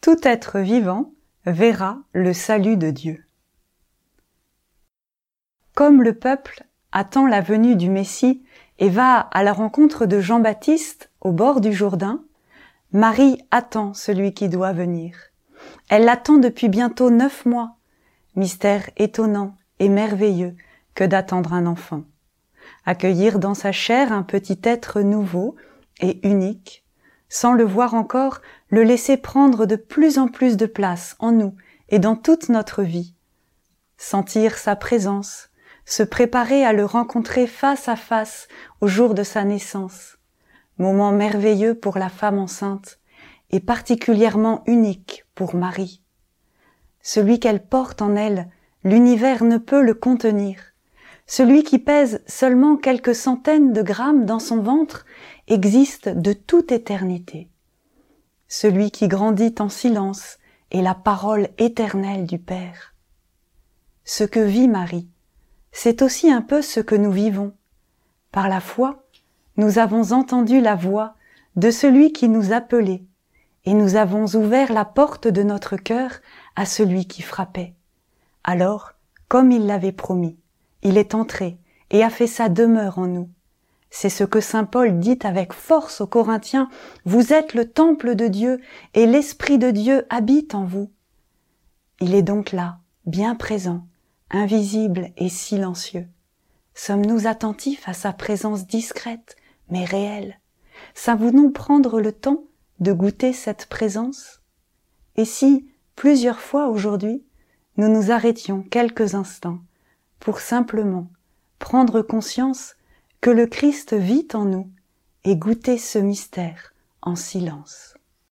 tout être vivant verra le salut de Dieu. Comme le peuple attend la venue du Messie et va à la rencontre de Jean-Baptiste au bord du Jourdain, Marie attend celui qui doit venir. Elle l'attend depuis bientôt neuf mois. Mystère étonnant et merveilleux que d'attendre un enfant. Accueillir dans sa chair un petit être nouveau et unique, sans le voir encore, le laisser prendre de plus en plus de place en nous et dans toute notre vie. Sentir sa présence, se préparer à le rencontrer face à face au jour de sa naissance. Moment merveilleux pour la femme enceinte et particulièrement unique pour Marie. Celui qu'elle porte en elle, l'univers ne peut le contenir. Celui qui pèse seulement quelques centaines de grammes dans son ventre existe de toute éternité. Celui qui grandit en silence est la parole éternelle du Père. Ce que vit Marie, c'est aussi un peu ce que nous vivons. Par la foi, nous avons entendu la voix de celui qui nous appelait, et nous avons ouvert la porte de notre cœur à celui qui frappait. Alors, comme il l'avait promis, il est entré et a fait sa demeure en nous. C'est ce que saint Paul dit avec force aux Corinthiens, vous êtes le temple de Dieu et l'Esprit de Dieu habite en vous. Il est donc là, bien présent, invisible et silencieux. Sommes-nous attentifs à sa présence discrète, mais réelle? Savons-nous prendre le temps de goûter cette présence? Et si, plusieurs fois aujourd'hui, nous nous arrêtions quelques instants pour simplement prendre conscience que le Christ vit en nous et goûter ce mystère en silence.